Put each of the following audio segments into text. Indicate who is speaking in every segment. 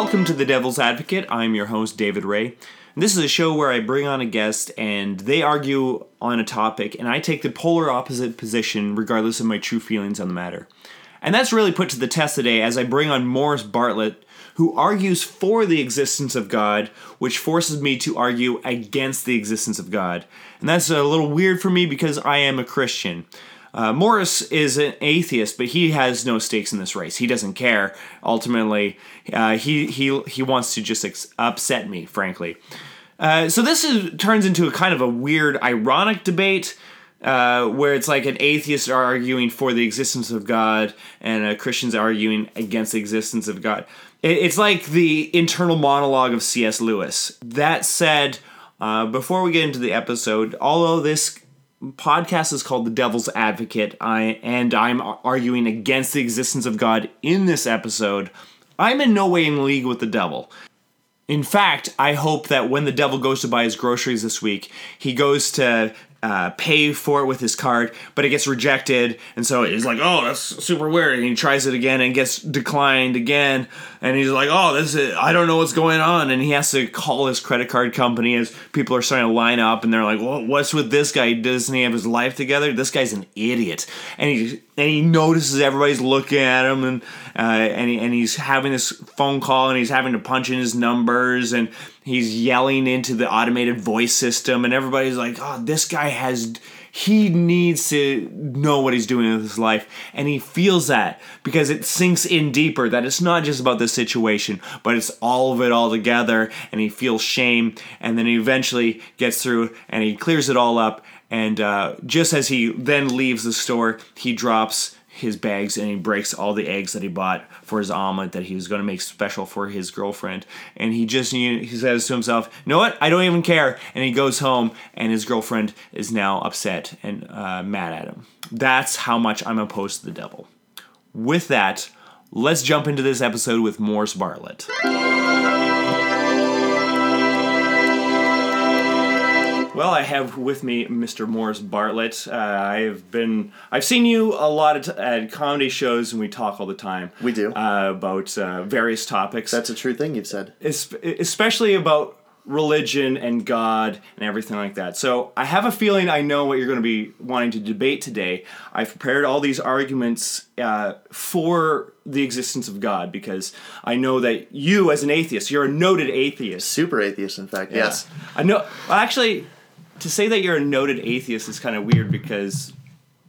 Speaker 1: Welcome to The Devil's Advocate. I'm your host, David Ray. This is a show where I bring on a guest and they argue on a topic, and I take the polar opposite position regardless of my true feelings on the matter. And that's really put to the test today as I bring on Morris Bartlett, who argues for the existence of God, which forces me to argue against the existence of God. And that's a little weird for me because I am a Christian. Uh, Morris is an atheist, but he has no stakes in this race. He doesn't care. Ultimately, uh, he he he wants to just ex- upset me, frankly. Uh, so this is, turns into a kind of a weird, ironic debate. Uh, where it's like an atheist arguing for the existence of God and a Christian's arguing against the existence of God. It, it's like the internal monologue of C.S. Lewis. That said, uh, before we get into the episode, although this podcast is called The Devil's Advocate, I and I'm arguing against the existence of God in this episode, I'm in no way in league with the devil. In fact, I hope that when the devil goes to buy his groceries this week, he goes to uh, pay for it with his card, but it gets rejected, and so he's like, "Oh, that's super weird." And he tries it again and gets declined again, and he's like, "Oh, this is I don't know what's going on," and he has to call his credit card company as people are starting to line up, and they're like, "Well, what's with this guy? Doesn't he have his life together? This guy's an idiot," and he and he notices everybody's looking at him, and uh, and he, and he's having this phone call, and he's having to punch in his numbers, and he's yelling into the automated voice system and everybody's like oh this guy has he needs to know what he's doing with his life. And he feels that because it sinks in deeper that it's not just about the situation but it's all of it all together and he feels shame and then he eventually gets through and he clears it all up and uh, just as he then leaves the store he drops his bags and he breaks all the eggs that he bought for his omelet that he was going to make special for his girlfriend. And he just he says to himself, "You know what? I don't even care." And he goes home, and his girlfriend is now upset and uh, mad at him. That's how much I'm opposed to the devil. With that, let's jump into this episode with Morris Bartlett. Well, I have with me Mr. Morris Bartlett. Uh, I've been, I've seen you a lot at, at comedy shows, and we talk all the time.
Speaker 2: We do
Speaker 1: uh, about uh, various topics.
Speaker 2: That's a true thing you've said,
Speaker 1: es- especially about religion and God and everything like that. So I have a feeling I know what you're going to be wanting to debate today. I've prepared all these arguments uh, for the existence of God because I know that you, as an atheist, you're a noted atheist.
Speaker 2: Super atheist, in fact.
Speaker 1: Yeah.
Speaker 2: Yes.
Speaker 1: I know. Well, actually, to say that you're a noted atheist is kind of weird because.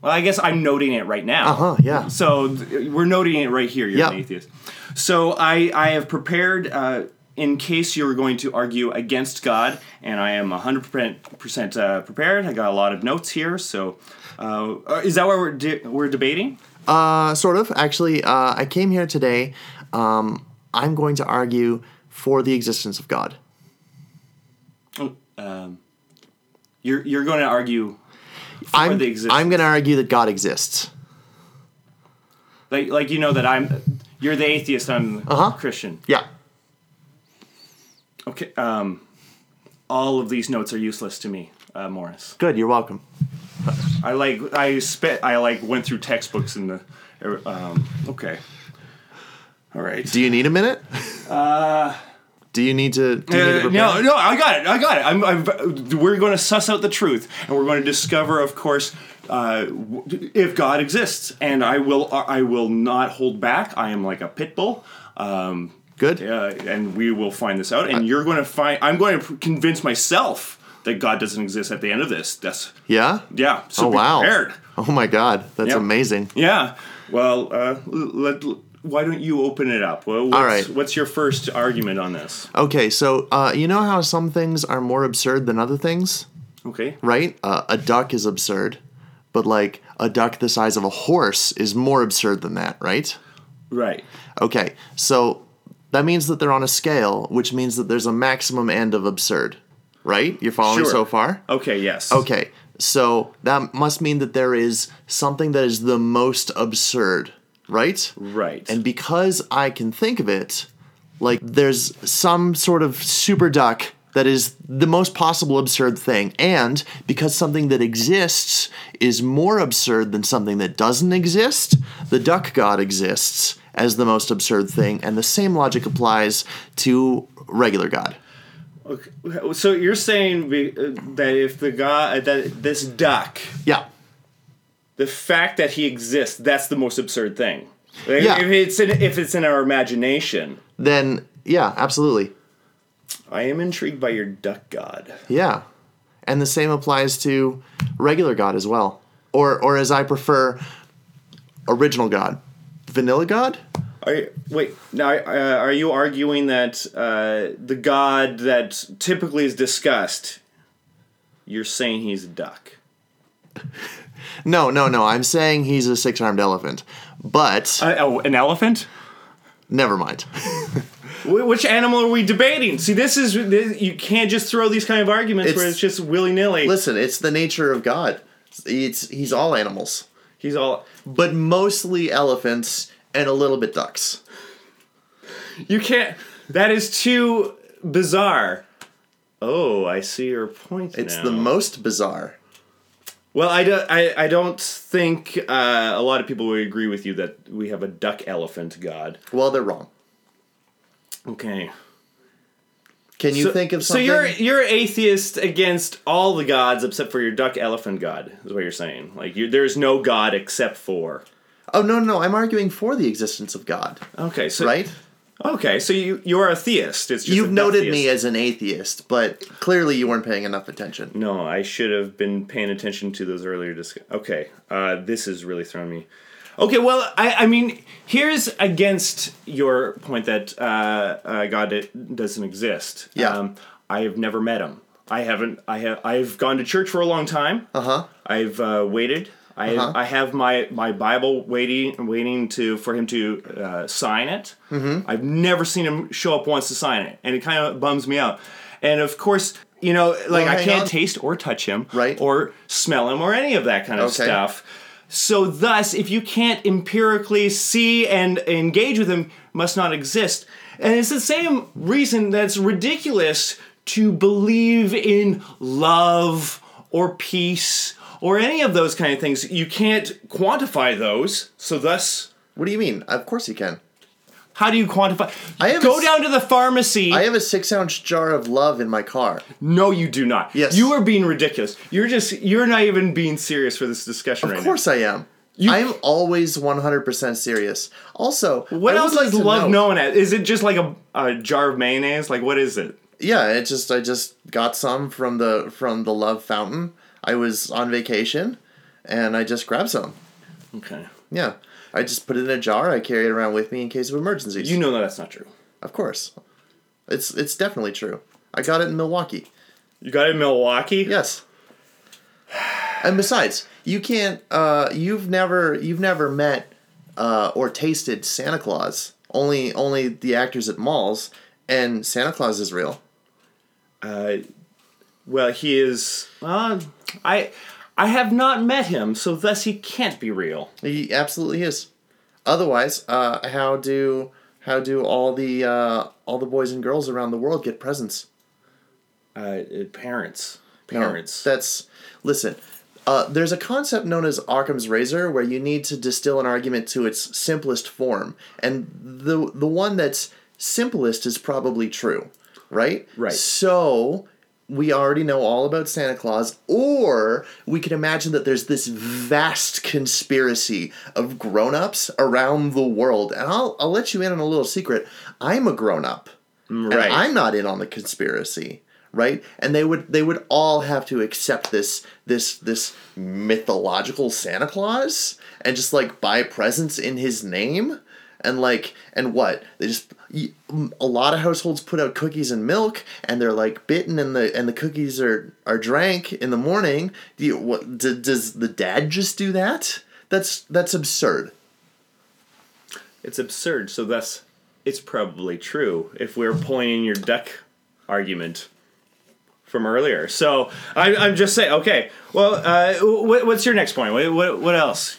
Speaker 1: Well, I guess I'm noting it right now.
Speaker 2: Uh huh. Yeah.
Speaker 1: So th- we're noting it right here. You're
Speaker 2: Yep.
Speaker 1: an atheist. So I I have prepared uh, in case you're going to argue against God, and I am 100 percent uh, prepared. I got a lot of notes here. So uh, uh, is that what we're de- we're debating?
Speaker 2: Uh, sort of. Actually, uh, I came here today. Um, I'm going to argue for the existence of God.
Speaker 1: Oh, Um, you're you're going to argue for
Speaker 2: I'm,
Speaker 1: the existence.
Speaker 2: I'm going to argue that God exists.
Speaker 1: like like you know that I'm you're the atheist. I'm
Speaker 2: Uh-huh.
Speaker 1: Christian.
Speaker 2: Yeah.
Speaker 1: Okay. Um, all of these notes are useless to me, uh, Morris.
Speaker 2: Good. You're welcome.
Speaker 1: I like I spent I like went through textbooks in the. Um, okay. All right.
Speaker 2: Do you need a minute? Uh. Do you need to? Do you need to
Speaker 1: Uh, no, no, I got it. I got it. I'm, I'm, we're going to suss out the truth, and we're going to discover, of course, uh, if God exists. And I will, I will not hold back. I am like a pit bull. Um,
Speaker 2: Good.
Speaker 1: uh, and we will find this out. And you're going to find. I'm going to convince myself that God doesn't exist at the end of this. That's
Speaker 2: Yeah.
Speaker 1: yeah. So
Speaker 2: Oh wow.
Speaker 1: prepared.
Speaker 2: Oh my God. That's
Speaker 1: Yep.
Speaker 2: amazing.
Speaker 1: Yeah. Well, uh, let, why don't you open it up? Well, what's,
Speaker 2: All right.
Speaker 1: What's your first argument on this?
Speaker 2: Okay, so uh, you know how some things are more absurd than other things,
Speaker 1: Okay.
Speaker 2: right? Uh, a duck is absurd, but like a duck the size of a horse is more absurd than that, right?
Speaker 1: Right.
Speaker 2: Okay, so that means that they're on a scale, which means that there's a maximum end of absurd, right? You're following
Speaker 1: Sure.
Speaker 2: so far?
Speaker 1: Okay. Yes.
Speaker 2: Okay, so that must mean that there is something that is the most absurd, right?
Speaker 1: Right.
Speaker 2: And because I can think of it, like there's some sort of super duck that is the most possible absurd thing. And because something that exists is more absurd than something that doesn't exist, the duck god exists as the most absurd thing, and the same logic applies to regular God.
Speaker 1: Okay. So you're saying uh, that if the god that this duck,
Speaker 2: Yeah.
Speaker 1: The fact that he exists, that's the most absurd thing. Like,
Speaker 2: Yeah.
Speaker 1: If it's in, if it's in our imagination,
Speaker 2: Then yeah, absolutely.
Speaker 1: I am intrigued by your duck god.
Speaker 2: Yeah. And the same applies to regular God as well. Or or as I prefer, original God. Vanilla God?
Speaker 1: Are you, wait now? Uh, are you arguing that uh, the god that typically is discussed? You're saying he's a duck.
Speaker 2: No, no, no. I'm saying he's a six armed elephant. But
Speaker 1: Uh, oh, an elephant?
Speaker 2: never mind.
Speaker 1: Which animal are we debating? See, this is this, you can't just throw these kind of arguments where
Speaker 2: It's-
Speaker 1: it's just willy nilly.
Speaker 2: Listen, it's the nature of God. It's he's all animals.
Speaker 1: He's all
Speaker 2: But mostly elephants and a little bit ducks.
Speaker 1: you can't. That is too bizarre. Oh, I see your point.
Speaker 2: It's
Speaker 1: now.
Speaker 2: the most bizarre.
Speaker 1: Well, I don't. I, I don't think uh, a lot of people would agree with you that we have a duck elephant god.
Speaker 2: Well, they're wrong.
Speaker 1: Okay.
Speaker 2: Can you
Speaker 1: so,
Speaker 2: think of
Speaker 1: so
Speaker 2: something?
Speaker 1: you're you're atheist against all the gods except for your duck elephant god is what you're saying. Like you, there's no god except for.
Speaker 2: Oh no, no, no! I'm arguing for the existence of God.
Speaker 1: Okay, so
Speaker 2: Right?
Speaker 1: Okay, so you you are a theist. It's just
Speaker 2: You've noted me as an atheist, but clearly you weren't paying enough attention.
Speaker 1: No, I should have been paying attention to those earlier. Okay, uh, this is really throwing me. Okay, well, I, I mean, here's against your point that uh, uh, God i- doesn't exist.
Speaker 2: Yeah.
Speaker 1: Um, I have never met him. I haven't. I have. I've gone to church for a long time.
Speaker 2: Uh huh.
Speaker 1: I've uh, waited. I,
Speaker 2: Uh-huh.
Speaker 1: I have my, my Bible waiting waiting to for him to uh, sign it. Mm-hmm. I've never seen him show up once to sign it, and it kind of bums me out. And of course, you know, like
Speaker 2: Well,
Speaker 1: I can't
Speaker 2: on.
Speaker 1: taste or touch him,
Speaker 2: Right.
Speaker 1: or smell him, or any of that kind of
Speaker 2: Okay.
Speaker 1: stuff. So thus, if you can't empirically see and engage with him, must not exist. And it's the same reason that's ridiculous to believe in love or peace or any of those kind of things. You can't quantify those. So thus,
Speaker 2: What do you mean? Of course you can.
Speaker 1: how do you quantify?
Speaker 2: I have
Speaker 1: Go
Speaker 2: s-
Speaker 1: down to the pharmacy.
Speaker 2: I have a six ounce jar of love in my car.
Speaker 1: no, you do not.
Speaker 2: Yes.
Speaker 1: You are being ridiculous. You're just you're not even being serious for this discussion right
Speaker 2: Of course I am. I'm always 100% serious. Also,
Speaker 1: now. What
Speaker 2: I
Speaker 1: else
Speaker 2: would like
Speaker 1: is
Speaker 2: to
Speaker 1: love
Speaker 2: note-
Speaker 1: known as? Is it just like a, a jar of mayonnaise? Like what is it?
Speaker 2: Yeah, it just I just got some from the from the love fountain. I was on vacation and I just grabbed some.
Speaker 1: Okay.
Speaker 2: Yeah. I just put it in a jar. I carry it around with me in case of emergencies.
Speaker 1: You know that that's not true.
Speaker 2: Of course. It's it's definitely true. I got it in Milwaukee.
Speaker 1: You got it in Milwaukee?
Speaker 2: Yes. And besides, you can't uh you've never you've never met uh or tasted Santa Claus. Only only the actors at malls and Santa Claus is real.
Speaker 1: Uh, well, he is. Uh, I I have not met him, so thus he can't be real.
Speaker 2: He absolutely is. Otherwise, uh how do how do all the uh all the boys and girls around the world get presents?
Speaker 1: Uh, parents,
Speaker 2: No,
Speaker 1: parents.
Speaker 2: that's listen. Uh, there's a concept known as Occam's razor where you need to distill an argument to its simplest form, and the the one that's simplest is probably true, right?
Speaker 1: Right.
Speaker 2: So we already know all about Santa Claus, or we can imagine that there's this vast conspiracy of grown-ups around the world. And I'll I'll let you in on a little secret. I'm a grown-up.
Speaker 1: Mm, right.
Speaker 2: And I'm not in on the conspiracy, right? And they would they would all have to accept this this this mythological Santa Claus and just like buy presents in his name and like and what they just a lot of households put out cookies and milk and they're like bitten and the and the cookies are are drank in the morning do you what d- does the dad just do that that's that's absurd
Speaker 1: it's absurd. So thus, it's probably true if we're pulling in your duck argument from earlier. So I, I'm just saying. Okay. Well, uh, what, what's your next point? What, what what else?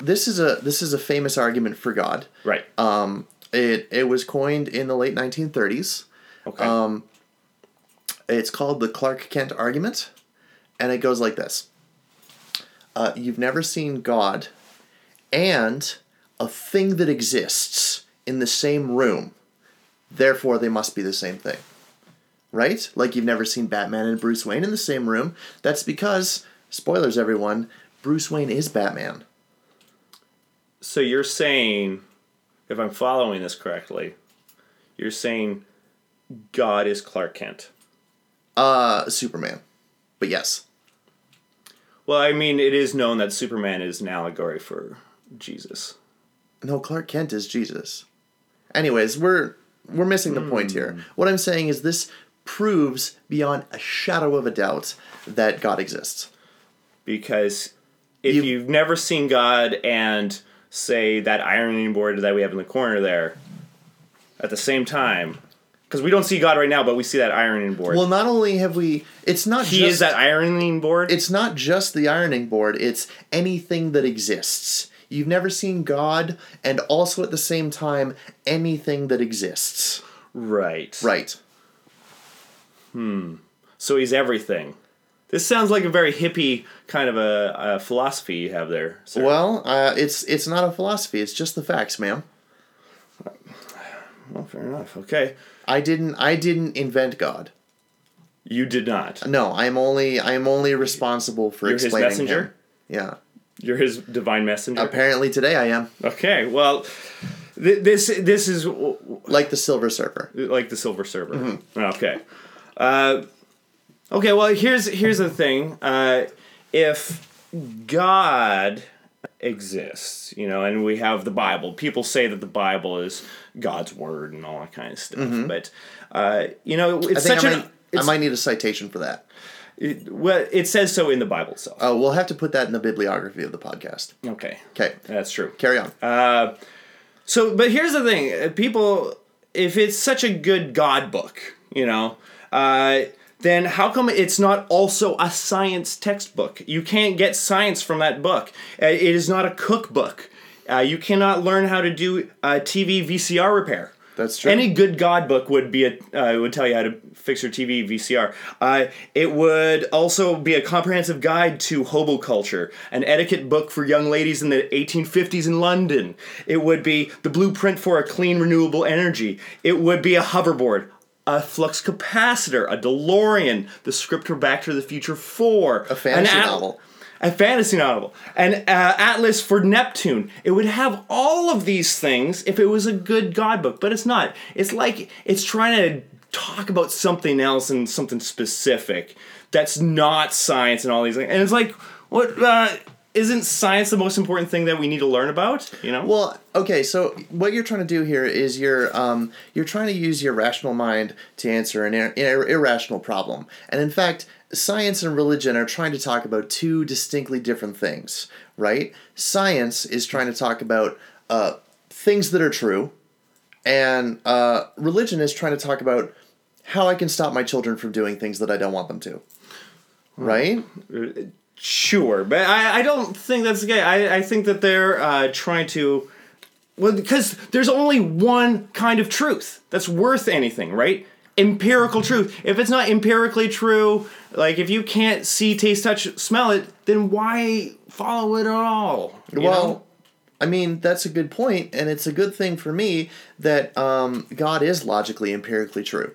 Speaker 2: This is a this is a famous argument for god
Speaker 1: Right.
Speaker 2: Um, it it was coined in the late 1930s.
Speaker 1: okay.
Speaker 2: um, It's called the Clark Kent argument, and it goes like this: uh, You've never seen God, and a thing that exists in the same room. Therefore, they must be the same thing. Right? Like you've never seen Batman and Bruce Wayne in the same room. That's because, spoilers everyone, Bruce Wayne is Batman.
Speaker 1: So you're saying, if I'm following this correctly, you're saying God is Clark Kent.
Speaker 2: Uh, Superman. But yes.
Speaker 1: Well, I mean, it is known that Superman is an allegory for Jesus.
Speaker 2: No, Clark Kent is Jesus. Anyways, we're we're missing the point here. What I'm saying is this proves beyond a shadow of a doubt that God exists.
Speaker 1: Because if
Speaker 2: You-
Speaker 1: you, have never seen God and say that ironing board that we have in the corner there at the same time, because we don't see God right now, but we see that ironing board.
Speaker 2: Well, not only have we it's not
Speaker 1: he
Speaker 2: just
Speaker 1: is that ironing board.
Speaker 2: it's not just the ironing board, it's anything that exists. You've never seen God and also at the same time anything that exists.
Speaker 1: right.
Speaker 2: Right. Hmm.
Speaker 1: So he's everything. This sounds like a very hippie kind of a, a philosophy you have there. Sir.
Speaker 2: Well, uh, it's it's not a philosophy, it's just the facts, ma'am.
Speaker 1: Well, fair enough. Okay.
Speaker 2: I didn't I didn't invent God.
Speaker 1: You did not.
Speaker 2: No, I'm only I'm only responsible for
Speaker 1: You're his
Speaker 2: explaining
Speaker 1: messenger?
Speaker 2: him. Yeah.
Speaker 1: You're his divine messenger.
Speaker 2: Apparently today I am
Speaker 1: Okay. Well, th- this this is
Speaker 2: like the Silver Surfer.
Speaker 1: like the Silver Surfer.
Speaker 2: Mm-hmm.
Speaker 1: Okay. Uh, okay. Well, here's here's the thing. Uh, if God exists, you know, and we have the Bible. People say that the Bible is God's word and all that kind of stuff. But uh, you know,
Speaker 2: Mm-hmm. I
Speaker 1: it's
Speaker 2: think
Speaker 1: such
Speaker 2: I
Speaker 1: an
Speaker 2: might, I might need a citation for that.
Speaker 1: it, well, it says so in the Bible itself.
Speaker 2: Oh, we'll have to put that in the bibliography of the podcast.
Speaker 1: Okay,
Speaker 2: Okay,
Speaker 1: that's true.
Speaker 2: carry on.
Speaker 1: Uh, so, but here's the thing: people, if it's such a good God book, you know, uh, then how come it's not also a science textbook? You can't get science from that book. Uh, it is not a cookbook. Uh, you cannot learn how to do uh, TV VCR repair.
Speaker 2: That's true.
Speaker 1: Any good God book would be a uh, would tell you how to fix your TV VCR. Uh, it would also be a comprehensive guide to hobo culture, an etiquette book for young ladies in the 1850s in London. It would be the blueprint for a clean renewable energy. It would be a hoverboard. A flux capacitor, a DeLorean, the script for Back to the Future 4,
Speaker 2: A fantasy
Speaker 1: an at-
Speaker 2: novel.
Speaker 1: a fantasy novel, an uh, atlas for Neptune. It would have all of these things if it was a good God book, but it's not. It's like it's trying to talk about something else and something specific that's not science and all these things. And it's like, what? Uh, isn't science the most important thing that we need to learn about? You know.
Speaker 2: Well, okay, so what you're trying to do here is you're um, you're trying to use your rational mind to answer an ir- ir- irrational problem, and in fact, science and religion are trying to talk about two distinctly different things, right? Science is trying to talk about uh, things that are true, and uh, religion is trying to talk about how I can stop my children from doing things that I don't want them to, right?
Speaker 1: Sure, but I, I don't think that's the case. I, I think that they're uh, trying to. Well, because there's only one kind of truth that's worth anything, right? Empirical truth. If it's not empirically true, like if you can't see, taste, touch, smell it, then why follow it at all?
Speaker 2: well,
Speaker 1: know?
Speaker 2: I mean, that's a good point, and it's a good thing for me that um, God is logically, empirically true.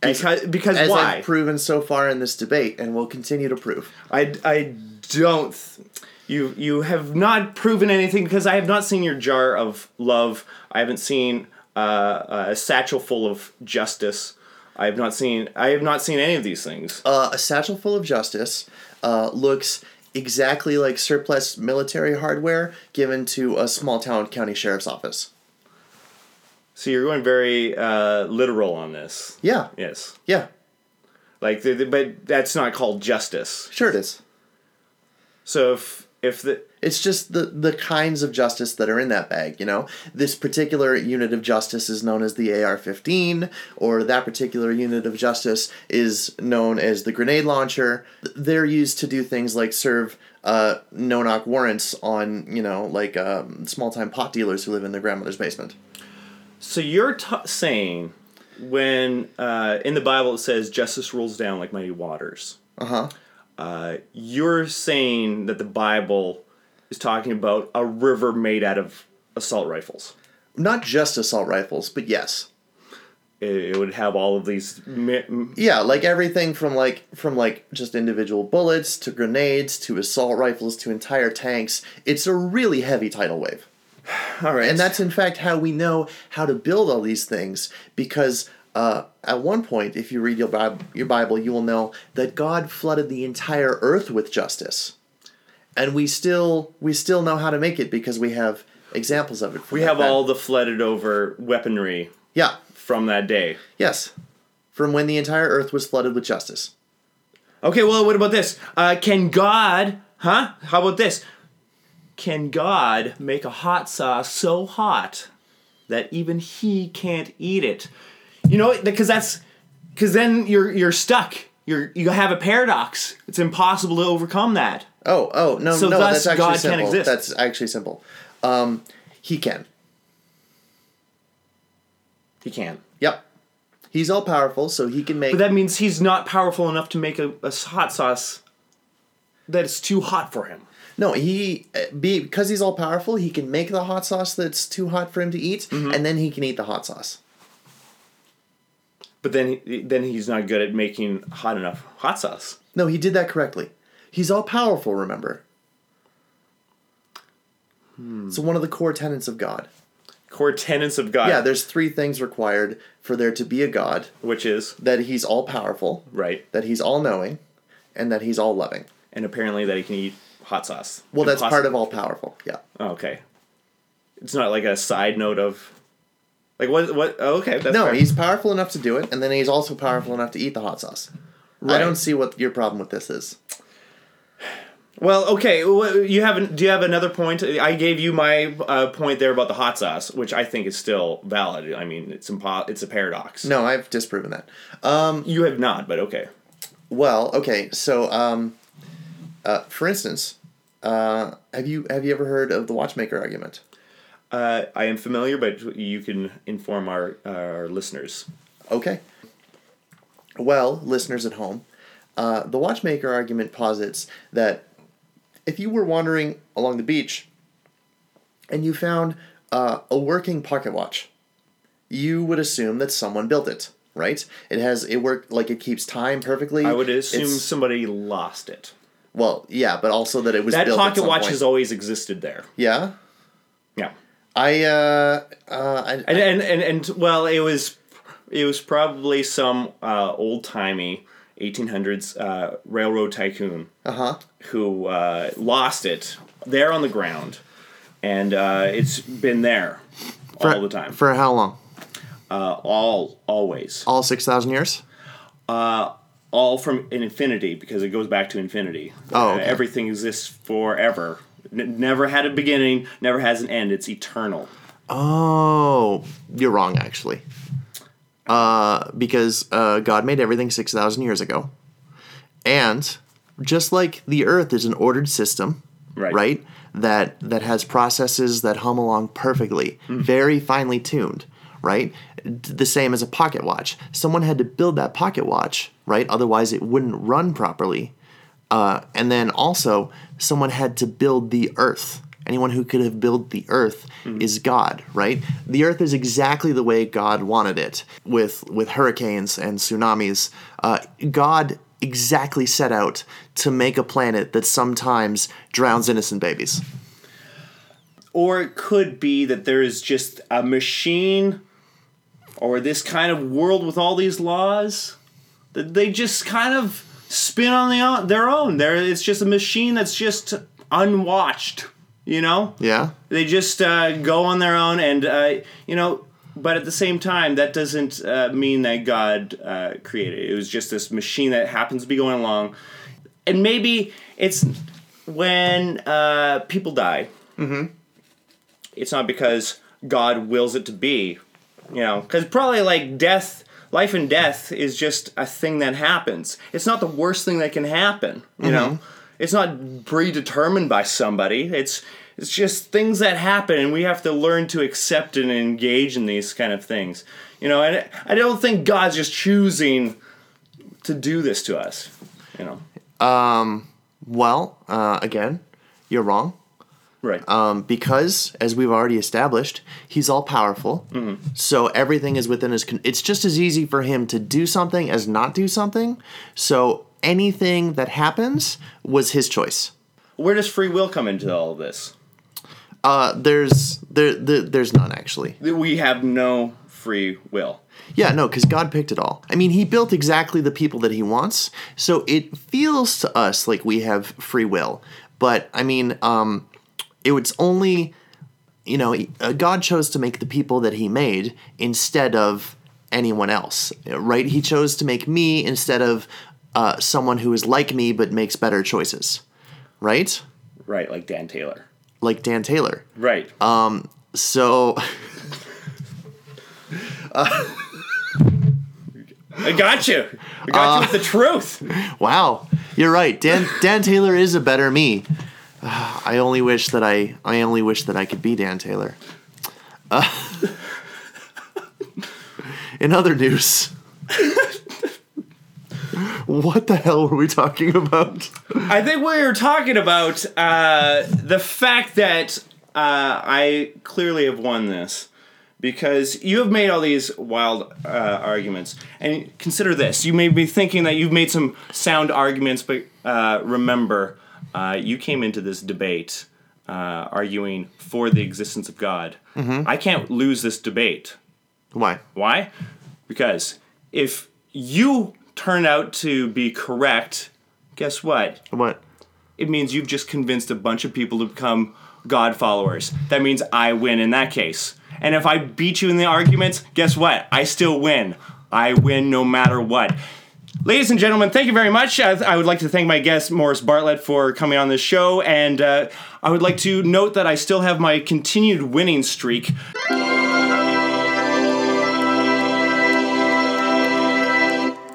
Speaker 1: Because because
Speaker 2: as
Speaker 1: why?
Speaker 2: I've proven so far in this debate, and will continue to prove.
Speaker 1: I, I don't. Th- you you have not proven anything because I have not seen your jar of love. I haven't seen uh, a satchel full of justice. I have not seen. I have not seen any of these things.
Speaker 2: Uh, a satchel full of justice uh, looks exactly like surplus military hardware given to a small town county sheriff's office.
Speaker 1: So you're going very uh, literal on this.
Speaker 2: Yeah,
Speaker 1: Yes,
Speaker 2: yeah,
Speaker 1: like, the, the- but that's not called justice.
Speaker 2: sure it is.
Speaker 1: So if if the
Speaker 2: It's just the the kinds of justice that are in that bag, you know. This particular unit of justice is known as the AR-15, or that particular unit of justice is known as the grenade launcher. They're used to do things like serve uh, no-knock warrants on, you know, like um, small-time pot dealers who live in their grandmother's basement.
Speaker 1: So you're t- saying when uh, in the Bible it says justice rolls down like mighty waters.
Speaker 2: Uh huh.
Speaker 1: Uh, you're saying that the Bible is talking about a river made out of assault rifles.
Speaker 2: Not just assault rifles, but yes.
Speaker 1: It, it would have all of these. mi-
Speaker 2: Yeah, like everything from like from like just individual bullets to grenades to assault rifles to entire tanks. It's a really heavy tidal wave.
Speaker 1: All right,
Speaker 2: And that's in fact how we know how to build all these things because uh, at one point, if you read your Bible, your Bible, you will know that God flooded the entire earth with justice, and we still we still know how to make it because we have examples of it.
Speaker 1: we have all the flooded over weaponry
Speaker 2: yeah
Speaker 1: from that day.
Speaker 2: yes from when the entire earth was flooded with justice.
Speaker 1: Okay, well, what about this? Uh, can God, huh? How about this? Can God make a hot sauce so hot that even He can't eat it? You know, because that's because then you're you're stuck. You're you have a paradox. It's impossible to overcome that.
Speaker 2: Oh oh no
Speaker 1: So
Speaker 2: no that's actually
Speaker 1: God
Speaker 2: simple.
Speaker 1: exist.
Speaker 2: That's actually simple. Um, he can.
Speaker 1: He can.
Speaker 2: Yep. He's all powerful, so he can make.
Speaker 1: But that means he's not powerful enough to make a, a hot sauce that is too hot for him.
Speaker 2: No, he uh, be because he's all powerful. He can make the hot sauce that's too hot for him to eat,
Speaker 1: Mm-hmm.
Speaker 2: and then he can eat the hot sauce.
Speaker 1: But then he- then he's not good at making hot enough hot sauce.
Speaker 2: No, he did that correctly. He's all powerful. Remember.
Speaker 1: Hmm.
Speaker 2: So one of the core tenets of God.
Speaker 1: Core tenets of God.
Speaker 2: Yeah, there's three things required for there to be a God:
Speaker 1: which is
Speaker 2: that he's all powerful,
Speaker 1: right,
Speaker 2: that he's all knowing, and that he's all loving.
Speaker 1: and apparently that he can eat hot sauce.
Speaker 2: Well, that's part of all powerful. Yeah.
Speaker 1: Oh, okay. It's not like a side note of, like what what? Oh, okay, that's
Speaker 2: No,
Speaker 1: fair.
Speaker 2: he's powerful enough to do it, and then he's also powerful enough to eat the hot sauce. I don't see what your problem with this is.
Speaker 1: Well, okay. You have do you have another point? I gave you my uh, point there about the hot sauce, which I think is still valid. I mean, it's impo- it's a paradox.
Speaker 2: No, I've disproven that. Um,
Speaker 1: You have not, but okay.
Speaker 2: well, okay, so um, uh, for instance, uh, have you have you ever heard of the watchmaker argument?
Speaker 1: Uh, I am familiar, but you can inform our our listeners.
Speaker 2: Okay. Well, listeners at home, uh, the watchmaker argument posits that if you were wandering along the beach and you found uh, a working pocket watch, you would assume that someone built it, right? It has it work like it keeps time perfectly.
Speaker 1: I would assume
Speaker 2: It's-
Speaker 1: somebody lost it.
Speaker 2: Well, yeah, but also that it was
Speaker 1: That
Speaker 2: built at
Speaker 1: pocket
Speaker 2: some
Speaker 1: watch
Speaker 2: point.
Speaker 1: has always existed there.
Speaker 2: yeah.
Speaker 1: Yeah.
Speaker 2: I uh, uh I,
Speaker 1: and and, and and well, it was it was probably some uh, old timey 1800s uh, railroad tycoon
Speaker 2: uh huh.
Speaker 1: who uh, lost it there on the ground, and uh, it's been there for, all the time,
Speaker 2: For how long?
Speaker 1: uh, all always,
Speaker 2: All six thousand years.
Speaker 1: All from an infinity because it goes back to infinity.
Speaker 2: Oh,
Speaker 1: Uh,
Speaker 2: okay.
Speaker 1: everything exists forever. N- never had a beginning, never has an end. It's eternal.
Speaker 2: Oh, you're wrong, actually. Uh, because uh, God made everything 6,000 years ago. And just like the earth is an ordered system,
Speaker 1: Right.
Speaker 2: That, that has processes that hum along perfectly, very finely tuned, right? The same as a pocket watch. Someone had to build that pocket watch, right? Otherwise, it wouldn't run properly. Uh, and then also, someone had to build the earth. Anyone who could have built the earth is God, right? The earth is exactly the way God wanted it, with with hurricanes and tsunamis. Uh, God exactly set out to make a planet that sometimes drowns innocent babies.
Speaker 1: Or it could be that there is just a machine or this kind of world with all these laws that they just kind of spin on the own, their own. There, it's just a machine that's just unwatched. You know,
Speaker 2: Yeah.
Speaker 1: they just uh, go on their own, and uh, you know. But at the same time, that doesn't uh, mean that God uh, created it. It was just this machine that happens to be going along, and maybe it's when uh, people die Mm-hmm. it's not because God wills it to be, you know, because probably like death, life and death is just a thing that happens. It's not the worst thing that can happen, you know. It's not predetermined by somebody. It's it's just things that happen, and we have to learn to accept and engage in these kind of things, you know. And I don't think God's just choosing to do this to us, you know. Um.
Speaker 2: Well, uh, again, you're wrong.
Speaker 1: Right.
Speaker 2: Um, because, as we've already established, he's all powerful. So everything is within his. Con- it's just as easy for him to do something as not do something. So anything that happens was his choice.
Speaker 1: Where does free will come into all of this?
Speaker 2: Uh, there's there, there there's none actually.
Speaker 1: We have no free will.
Speaker 2: Yeah, no, because God picked it all. I mean, He built exactly the people that He wants, so it feels to us like we have free will. But I mean, um, it was only, you know, uh, God chose to make the people that He made instead of anyone else, right? He chose to make me instead of uh, someone who is like me but makes better choices, right?
Speaker 1: Right, like Dan Taylor.
Speaker 2: Like Dan Taylor.
Speaker 1: Right.
Speaker 2: um So.
Speaker 1: I got you. I got you with the truth.
Speaker 2: Wow, you're right. Dan Dan Taylor is a better me. I only wish that I I only wish that I could be Dan Taylor. Uh, in other news, what the hell were we talking about?
Speaker 1: I think we were talking about uh, the fact that uh, I clearly have won this because you have made all these wild uh, arguments. And consider this: you may be thinking that you've made some sound arguments, but uh, remember, uh, you came into this debate uh, arguing for the existence of God. I can't lose this debate.
Speaker 2: Why?
Speaker 1: Why? Because if you turn out to be correct, guess what?
Speaker 2: What?
Speaker 1: It means you've just convinced a bunch of people to become God followers. That means I win in that case. And if I beat you in the arguments, guess what? I still win. I win no matter what. Ladies and gentlemen, thank you very much. I, I would like to thank my guest, Morris Bartlett, for coming on this show. And uh, I would like to note that I still have my continued winning streak.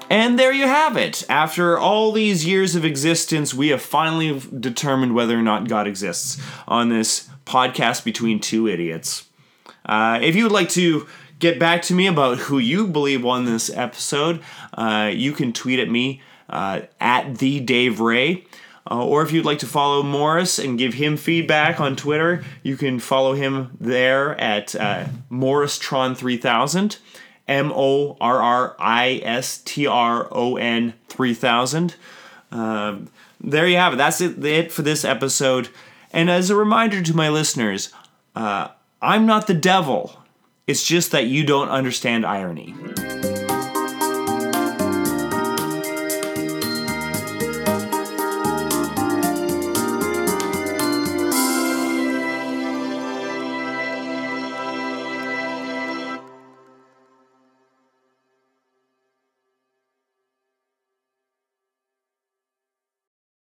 Speaker 1: And there you have it. After all these years of existence, we have finally determined whether or not God exists on this podcast between two idiots. Uh, if you would like to get back to me about who you believe won this episode, uh, you can tweet at me uh, at the Dave Ray. Uh, or if you'd like to follow Morris and give him feedback on Twitter, you can follow him there at uh, MorrisTron3000. M O R R I S T R O N 3000. Um, there you have it. That's it, it for this episode. And as a reminder to my listeners, uh, I'm not the devil. It's just that you don't understand irony.